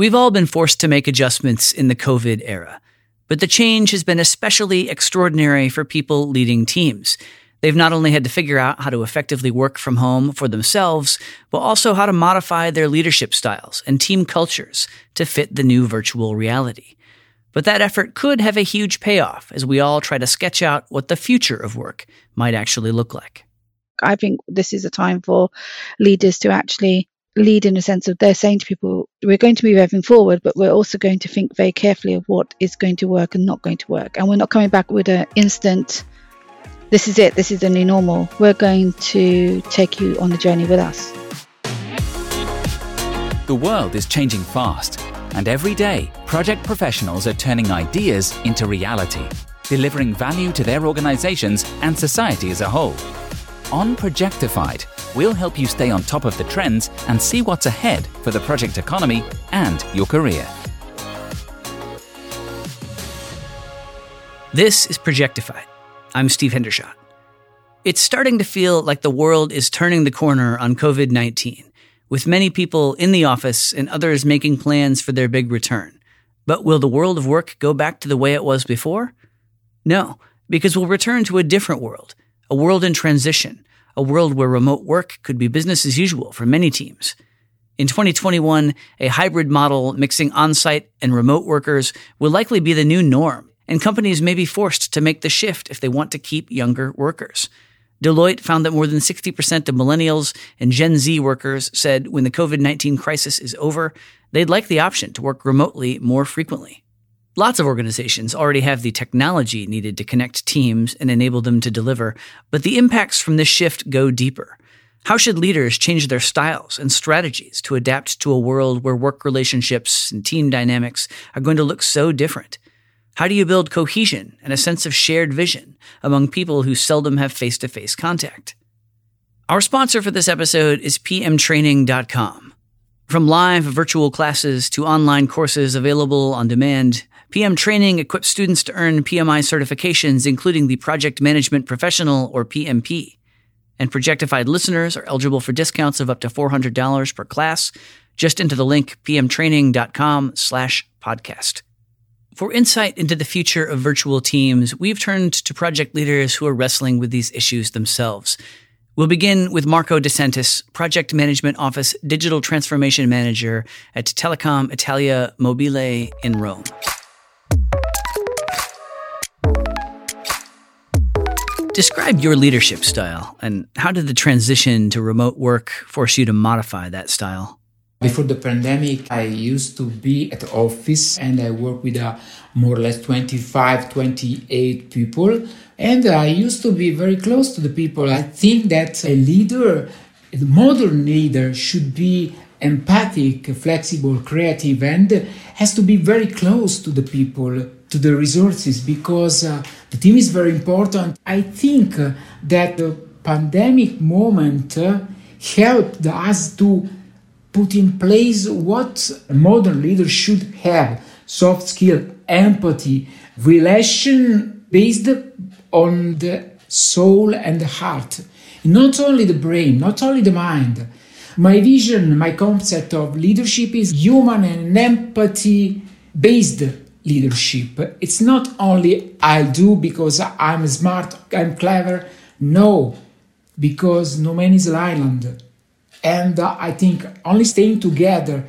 We've all been forced to make adjustments in the COVID era, but the change has been especially extraordinary for people leading teams. They've not only had to figure out how to effectively work from home for themselves, but also how to modify their leadership styles and team cultures to fit the new virtual reality. But that effort could have a huge payoff as we all try to sketch out what the future of work might actually look like. I think this is a time for leaders to actually lead in a sense of they're saying to people, we're going to be moving forward, but we're also going to think very carefully of what is going to work and not going to work. And we're not coming back with an instant, this is it, this is the new normal. We're going to take you on the journey with us. The world is changing fast, and every day, project professionals are turning ideas into reality, delivering value to their organizations and society as a whole. On Projectified, we'll help you stay on top of the trends and see what's ahead for the project economy and your career. This is Projectified. I'm Steve Hendershot. It's starting to feel like the world is turning the corner on COVID 19, with many people in the office and others making plans for their big return. But will the world of work go back to the way it was before? No, because we'll return to a different world, a world in transition, a world where remote work could be business as usual for many teams. In 2021, a hybrid model mixing on site and remote workers will likely be the new norm, and companies may be forced to make the shift if they want to keep younger workers. Deloitte found that more than 60% of millennials and Gen Z workers said when the COVID 19 crisis is over, they'd like the option to work remotely more frequently. Lots of organizations already have the technology needed to connect teams and enable them to deliver, but the impacts from this shift go deeper. How should leaders change their styles and strategies to adapt to a world where work relationships and team dynamics are going to look so different? How do you build cohesion and a sense of shared vision among people who seldom have face to face contact? Our sponsor for this episode is pmtraining.com. From live virtual classes to online courses available on demand, PM training equips students to earn PMI certifications, including the Project Management Professional or PMP. And Projectified listeners are eligible for discounts of up to $400 per class. Just enter the link pmtraining.com slash podcast. For insight into the future of virtual teams, we've turned to project leaders who are wrestling with these issues themselves. We'll begin with Marco DeSantis, Project Management Office Digital Transformation Manager at Telecom Italia Mobile in Rome. Describe your leadership style and how did the transition to remote work force you to modify that style? Before the pandemic, I used to be at the office and I work with uh, more or less 25, 28 people. And I used to be very close to the people. I think that a leader, a modern leader, should be empathic, flexible, creative, and has to be very close to the people, to the resources, because uh, the team is very important. I think uh, that the pandemic moment uh, helped us to put in place what a modern leader should have soft skill, empathy, relation based on the soul and the heart. Not only the brain, not only the mind. My vision, my concept of leadership is human and empathy based leadership. It's not only I do because I'm smart, I'm clever. No, because no man is an island. And uh, I think only staying together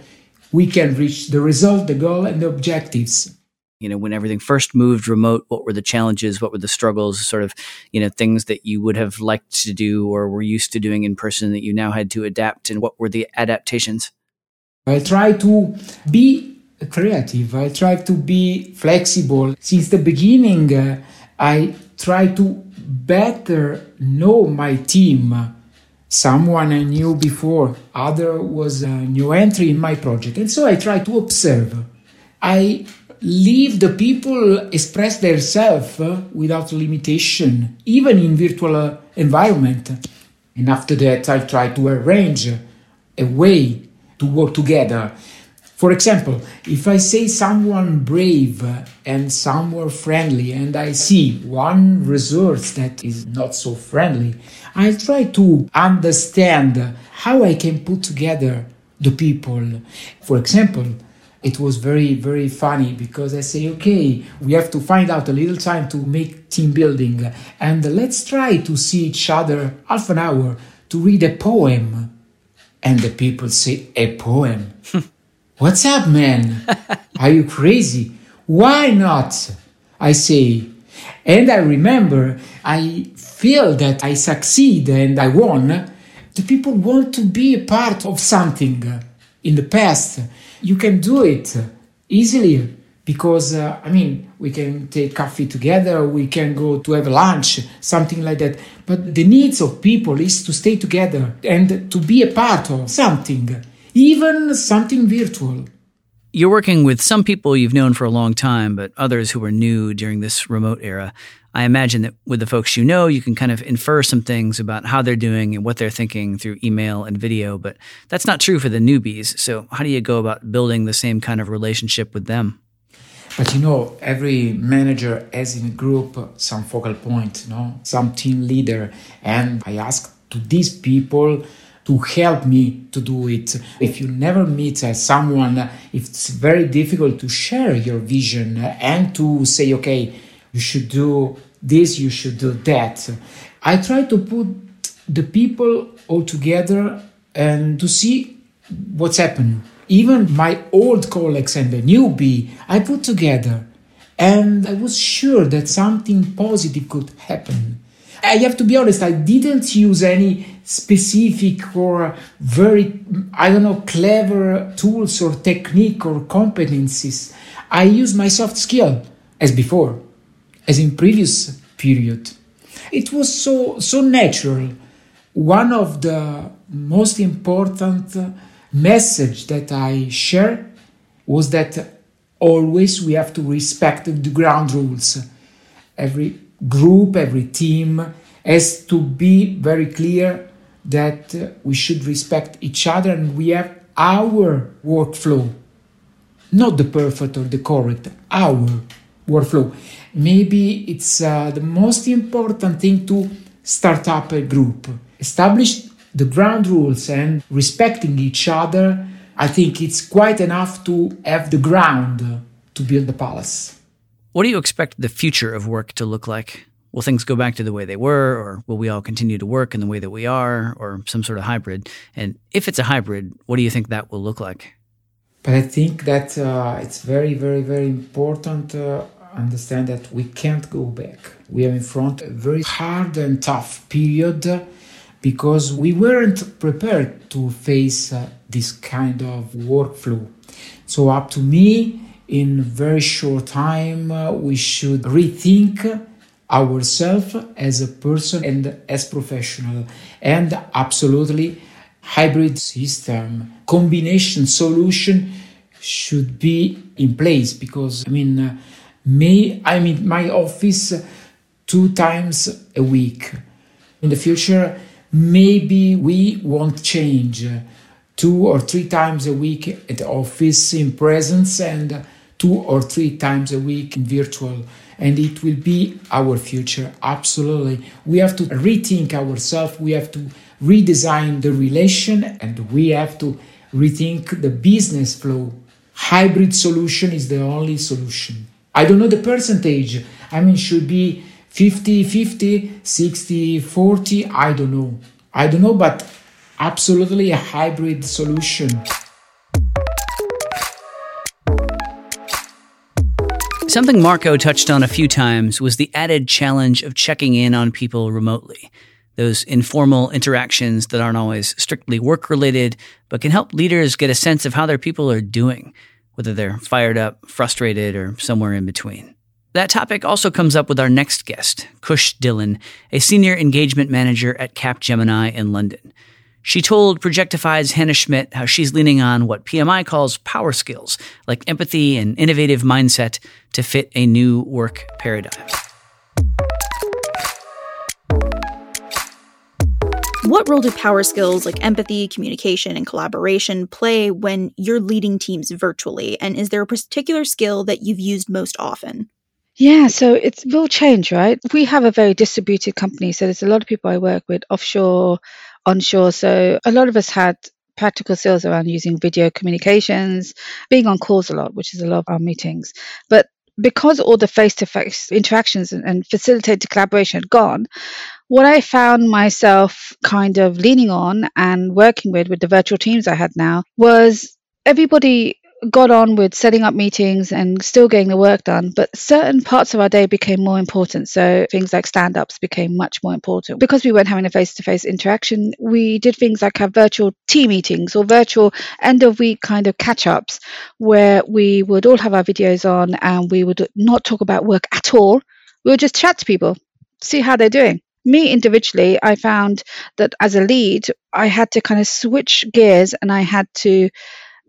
we can reach the result, the goal, and the objectives. You know, when everything first moved remote, what were the challenges? What were the struggles? Sort of, you know, things that you would have liked to do or were used to doing in person that you now had to adapt, and what were the adaptations? I try to be creative. I try to be flexible. Since the beginning, uh, I try to better know my team. Someone I knew before, other was a new entry in my project. And so I try to observe. I leave the people express themselves uh, without limitation, even in virtual uh, environment. And after that, I try to arrange a way to work together for example, if I say someone brave and someone friendly, and I see one resource that is not so friendly, I try to understand how I can put together the people. For example, it was very very funny because i say okay we have to find out a little time to make team building and let's try to see each other half an hour to read a poem and the people say a poem what's up man? Are you crazy? Why not? I say. And i remember i feel that i succeed and i won. The people want to be a part of something. In the past you can do it easily because uh, I mean we can take coffee together, we can go to have lunch, something like that. But the needs of people is to stay together and to be a part of something, even something virtual. You're working with some people you've known for a long time, but others who are new during this remote era. I imagine that with the folks you know, you can kind of infer some things about how they're doing and what they're thinking through email and video, but that's not true for the newbies. So, how do you go about building the same kind of relationship with them? But you know, every manager has in a group some focal point, you know, some team leader. And I ask to these people to help me to do it. If you never meet uh, someone, it's very difficult to share your vision and to say, okay, you should do this, you should do that. I try to put the people all together and to see what's happening. Even my old colleagues and the newbie, I put together. And I was sure that something positive could happen. I have to be honest, I didn't use any specific or very, I don't know, clever tools or technique or competencies. I used my soft skill as before as in previous period. It was so so natural. One of the most important message that I share was that always we have to respect the ground rules. Every group, every team has to be very clear that we should respect each other and we have our workflow, not the perfect or the correct, our workflow maybe it's uh, the most important thing to start up a group. Establish the ground rules and respecting each other. I think it's quite enough to have the ground to build the palace. What do you expect the future of work to look like? Will things go back to the way they were, or will we all continue to work in the way that we are, or some sort of hybrid? And if it's a hybrid, what do you think that will look like? But I think that uh, it's very, very, very important uh, understand that we can't go back. We are in front of a very hard and tough period because we weren't prepared to face uh, this kind of workflow. So up to me, in very short time, uh, we should rethink ourselves as a person and as professional and absolutely hybrid system combination solution should be in place because i mean me I'm in my office two times a week. In the future, maybe we won't change two or three times a week at the office in presence and two or three times a week in virtual and it will be our future absolutely we have to rethink ourselves we have to redesign the relation and we have to rethink the business flow hybrid solution is the only solution I don't know the percentage. I mean, should be 50 50, 60 40. I don't know. I don't know, but absolutely a hybrid solution. Something Marco touched on a few times was the added challenge of checking in on people remotely. Those informal interactions that aren't always strictly work related, but can help leaders get a sense of how their people are doing whether they're fired up, frustrated, or somewhere in between. That topic also comes up with our next guest, Kush Dillon, a senior engagement manager at Capgemini in London. She told Projectified's Hannah Schmidt how she's leaning on what PMI calls power skills, like empathy and innovative mindset, to fit a new work paradigm. What role do power skills like empathy, communication, and collaboration play when you're leading teams virtually? And is there a particular skill that you've used most often? Yeah, so it will change, right? We have a very distributed company, so there's a lot of people I work with offshore, onshore. So a lot of us had practical skills around using video communications, being on calls a lot, which is a lot of our meetings. But because all the face to face interactions and, and facilitated collaboration had gone, what I found myself kind of leaning on and working with with the virtual teams I had now was everybody got on with setting up meetings and still getting the work done, but certain parts of our day became more important. So things like stand ups became much more important. Because we weren't having a face to face interaction, we did things like have virtual team meetings or virtual end of week kind of catch ups where we would all have our videos on and we would not talk about work at all. We would just chat to people, see how they're doing me individually, I found that as a lead, I had to kind of switch gears and I had to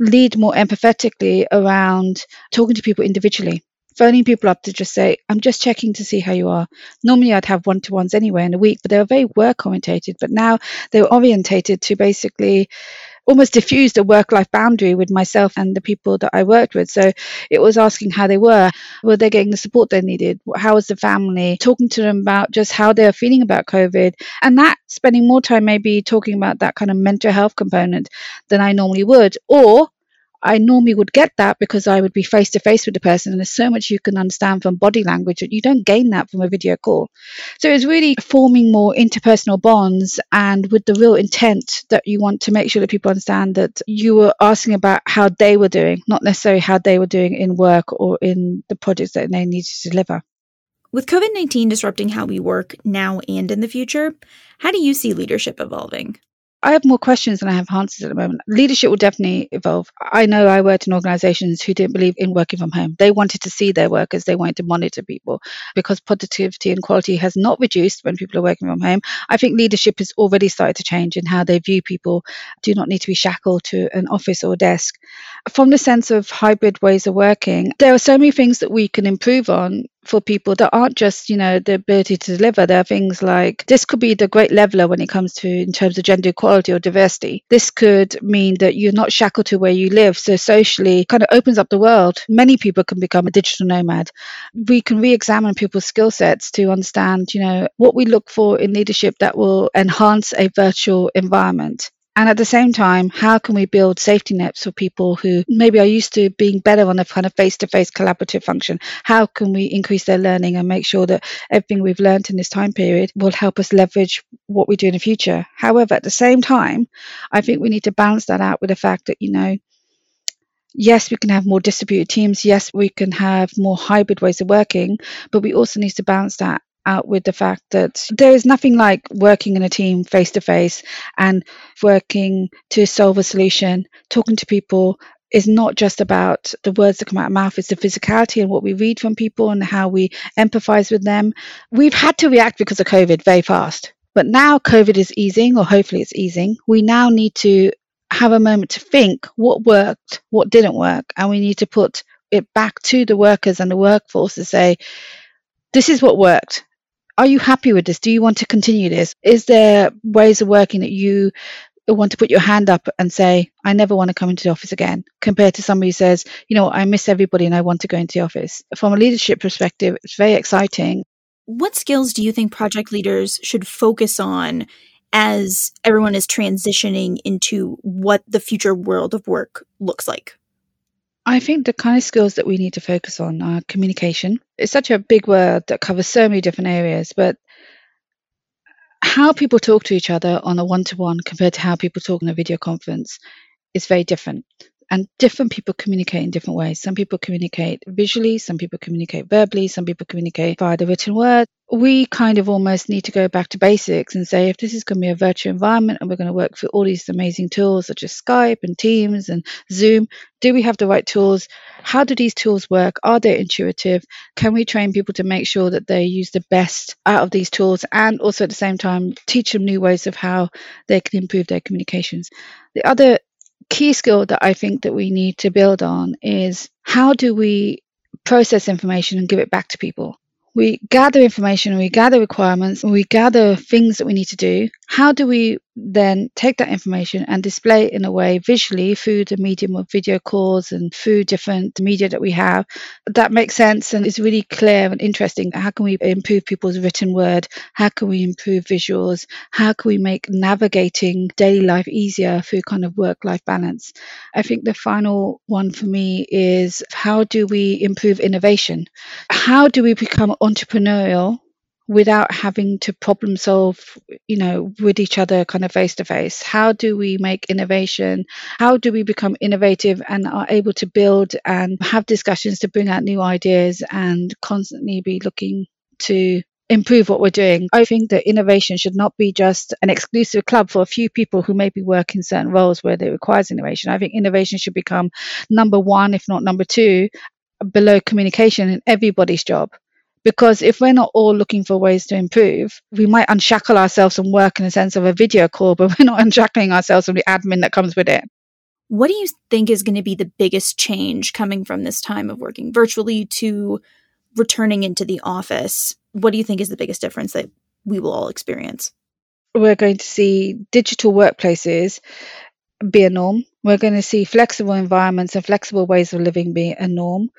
lead more empathetically around talking to people individually phoning people up to just say, I'm just checking to see how you are. Normally, I'd have one to ones anyway in a week, but they were very work orientated. But now they were orientated to basically almost diffuse the work life boundary with myself and the people that I worked with. So it was asking how they were, were they getting the support they needed? How was the family? Talking to them about just how they're feeling about COVID. And that spending more time maybe talking about that kind of mental health component than I normally would. Or I normally would get that because I would be face to face with the person, and there's so much you can understand from body language that you don't gain that from a video call. So it's really forming more interpersonal bonds and with the real intent that you want to make sure that people understand that you were asking about how they were doing, not necessarily how they were doing in work or in the projects that they needed to deliver. With COVID 19 disrupting how we work now and in the future, how do you see leadership evolving? I have more questions than I have answers at the moment. Leadership will definitely evolve. I know I worked in organizations who didn't believe in working from home. They wanted to see their workers, they wanted to monitor people because productivity and quality has not reduced when people are working from home. I think leadership has already started to change in how they view people, do not need to be shackled to an office or desk. From the sense of hybrid ways of working, there are so many things that we can improve on for people that aren't just you know the ability to deliver there are things like this could be the great leveler when it comes to in terms of gender equality or diversity. This could mean that you're not shackled to where you live. So socially kind of opens up the world. Many people can become a digital nomad. We can re-examine people's skill sets to understand you know what we look for in leadership that will enhance a virtual environment and at the same time, how can we build safety nets for people who maybe are used to being better on a kind of face to face collaborative function? How can we increase their learning and make sure that everything we've learned in this time period will help us leverage what we do in the future? However, at the same time, I think we need to balance that out with the fact that, you know, yes, we can have more distributed teams. Yes, we can have more hybrid ways of working, but we also need to balance that out with the fact that there is nothing like working in a team face to face and working to solve a solution, talking to people is not just about the words that come out of mouth, it's the physicality and what we read from people and how we empathize with them. We've had to react because of COVID very fast. But now COVID is easing, or hopefully it's easing. We now need to have a moment to think what worked, what didn't work, and we need to put it back to the workers and the workforce to say, this is what worked are you happy with this? Do you want to continue this? Is there ways of working that you want to put your hand up and say, I never want to come into the office again, compared to somebody who says, you know, I miss everybody and I want to go into the office. From a leadership perspective, it's very exciting. What skills do you think project leaders should focus on as everyone is transitioning into what the future world of work looks like? I think the kind of skills that we need to focus on are communication. It's such a big word that covers so many different areas, but how people talk to each other on a one to one compared to how people talk in a video conference is very different and different people communicate in different ways. Some people communicate visually, some people communicate verbally, some people communicate via the written word. We kind of almost need to go back to basics and say if this is going to be a virtual environment and we're going to work through all these amazing tools such as Skype and Teams and Zoom, do we have the right tools? How do these tools work? Are they intuitive? Can we train people to make sure that they use the best out of these tools and also at the same time teach them new ways of how they can improve their communications? The other key skill that I think that we need to build on is how do we process information and give it back to people? We gather information, we gather requirements, we gather things that we need to do. How do we then take that information and display it in a way visually through the medium of video calls and through different media that we have that makes sense and is really clear and interesting. How can we improve people's written word? How can we improve visuals? How can we make navigating daily life easier through kind of work life balance? I think the final one for me is how do we improve innovation? How do we become entrepreneurial without having to problem solve you know with each other kind of face to face how do we make innovation how do we become innovative and are able to build and have discussions to bring out new ideas and constantly be looking to improve what we're doing. I think that innovation should not be just an exclusive club for a few people who maybe work in certain roles where it requires innovation. I think innovation should become number one, if not number two, below communication in everybody's job. Because if we're not all looking for ways to improve, we might unshackle ourselves and work in the sense of a video call, but we're not unshackling ourselves from the admin that comes with it. What do you think is going to be the biggest change coming from this time of working virtually to returning into the office? What do you think is the biggest difference that we will all experience? We're going to see digital workplaces be a norm. We're going to see flexible environments and flexible ways of living be a norm.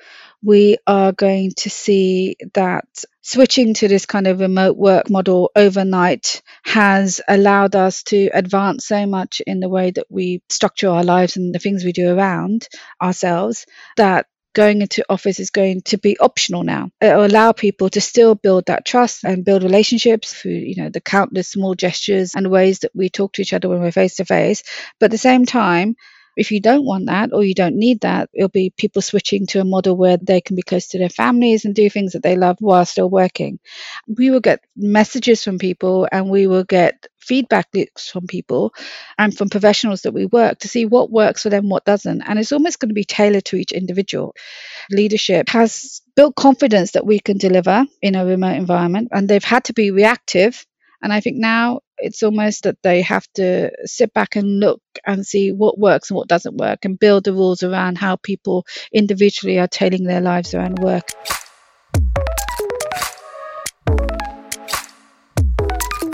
We are going to see that switching to this kind of remote work model overnight has allowed us to advance so much in the way that we structure our lives and the things we do around ourselves that going into office is going to be optional now. It will allow people to still build that trust and build relationships through, you know, the countless small gestures and ways that we talk to each other when we're face to face. But at the same time, if you don't want that or you don't need that, it'll be people switching to a model where they can be close to their families and do things that they love while still working. We will get messages from people and we will get feedback loops from people and from professionals that we work to see what works for them, what doesn't. And it's almost going to be tailored to each individual. Leadership has built confidence that we can deliver in a remote environment and they've had to be reactive and I think now it's almost that they have to sit back and look and see what works and what doesn't work and build the rules around how people individually are tailoring their lives around work.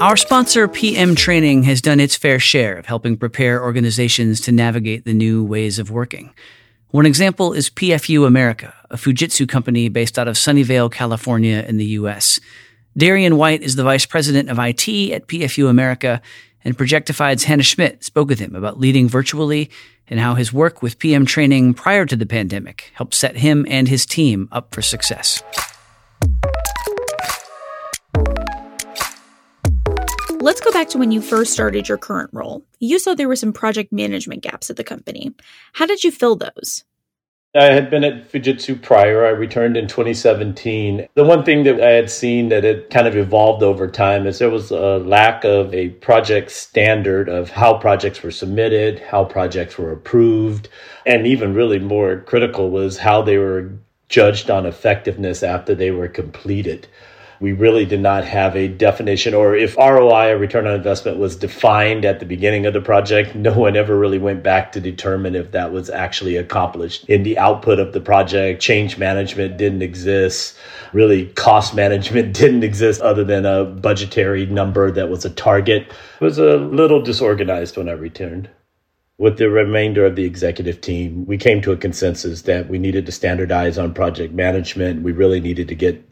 Our sponsor, PM Training, has done its fair share of helping prepare organizations to navigate the new ways of working. One example is PFU America, a Fujitsu company based out of Sunnyvale, California, in the US. Darian White is the vice president of IT at PFU America, and Projectified's Hannah Schmidt spoke with him about leading virtually and how his work with PM training prior to the pandemic helped set him and his team up for success. Let's go back to when you first started your current role. You saw there were some project management gaps at the company. How did you fill those? I had been at Fujitsu prior. I returned in 2017. The one thing that I had seen that it kind of evolved over time is there was a lack of a project standard of how projects were submitted, how projects were approved, and even really more critical was how they were judged on effectiveness after they were completed we really did not have a definition, or if ROI, or return on investment, was defined at the beginning of the project, no one ever really went back to determine if that was actually accomplished. In the output of the project, change management didn't exist. Really, cost management didn't exist other than a budgetary number that was a target. It was a little disorganized when I returned with the remainder of the executive team, we came to a consensus that we needed to standardize on project management. We really needed to get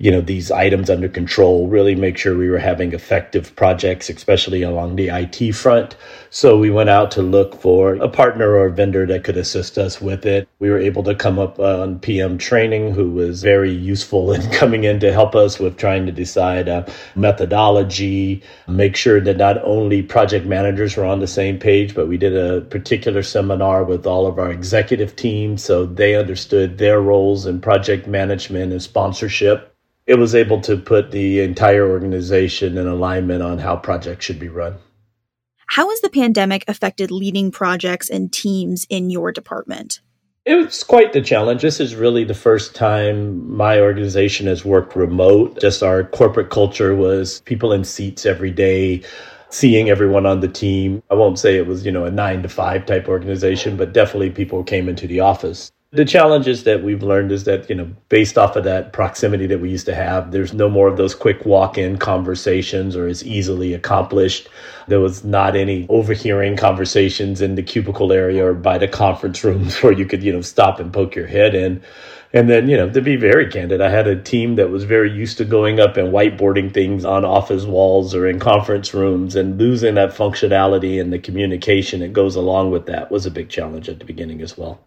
you know these items under control really make sure we were having effective projects especially along the IT front. So we went out to look for a partner or a vendor that could assist us with it. We were able to come up on PM training who was very useful in coming in to help us with trying to decide a methodology make sure that not only project managers were on the same page but we did a particular seminar with all of our executive team so they understood their roles in project management and sponsorship it was able to put the entire organization in alignment on how projects should be run. How has the pandemic affected leading projects and teams in your department? It was quite the challenge. This is really the first time my organization has worked remote. Just our corporate culture was people in seats every day, seeing everyone on the team. I won't say it was, you know, a nine to five type organization, but definitely people came into the office The challenges that we've learned is that, you know, based off of that proximity that we used to have, there's no more of those quick walk in conversations or as easily accomplished. There was not any overhearing conversations in the cubicle area or by the conference rooms where you could, you know, stop and poke your head in. And then, you know, to be very candid, I had a team that was very used to going up and whiteboarding things on office walls or in conference rooms and losing that functionality and the communication that goes along with that was a big challenge at the beginning as well.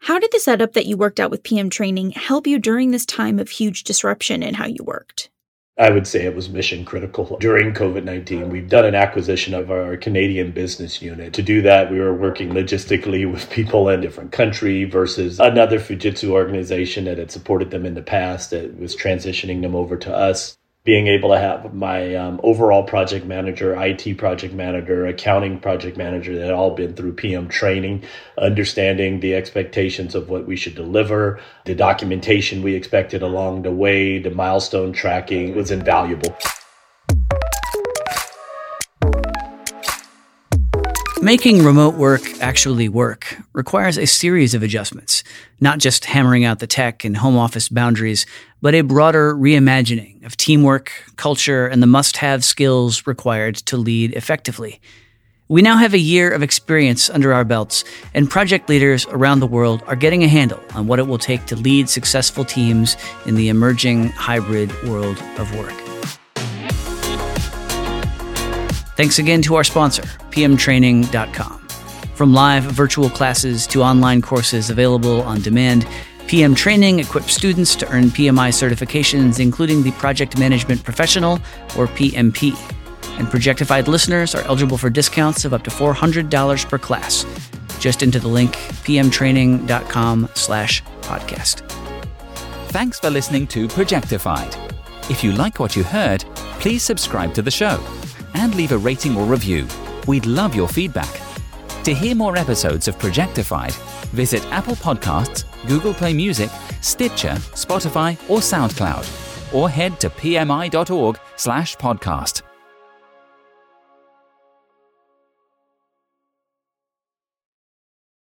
How did the setup that you worked out with PM training help you during this time of huge disruption in how you worked? I would say it was mission critical during COVID 19. We've done an acquisition of our Canadian business unit. To do that, we were working logistically with people in different country versus another Fujitsu organization that had supported them in the past that was transitioning them over to us being able to have my um, overall project manager, IT project manager, accounting project manager that all been through PM training, understanding the expectations of what we should deliver, the documentation we expected along the way, the milestone tracking was invaluable. Making remote work actually work requires a series of adjustments, not just hammering out the tech and home office boundaries, but a broader reimagining of teamwork, culture, and the must have skills required to lead effectively. We now have a year of experience under our belts, and project leaders around the world are getting a handle on what it will take to lead successful teams in the emerging hybrid world of work. Thanks again to our sponsor, pmtraining.com. From live virtual classes to online courses available on demand, PM Training equips students to earn PMI certifications, including the Project Management Professional, or PMP. And Projectified listeners are eligible for discounts of up to $400 per class. Just into the link pmtraining.com slash podcast. Thanks for listening to Projectified. If you like what you heard, please subscribe to the show and leave a rating or review. We'd love your feedback. To hear more episodes of Projectified, visit Apple Podcasts, Google Play Music, Stitcher, Spotify, or SoundCloud, or head to pmi.org/podcast.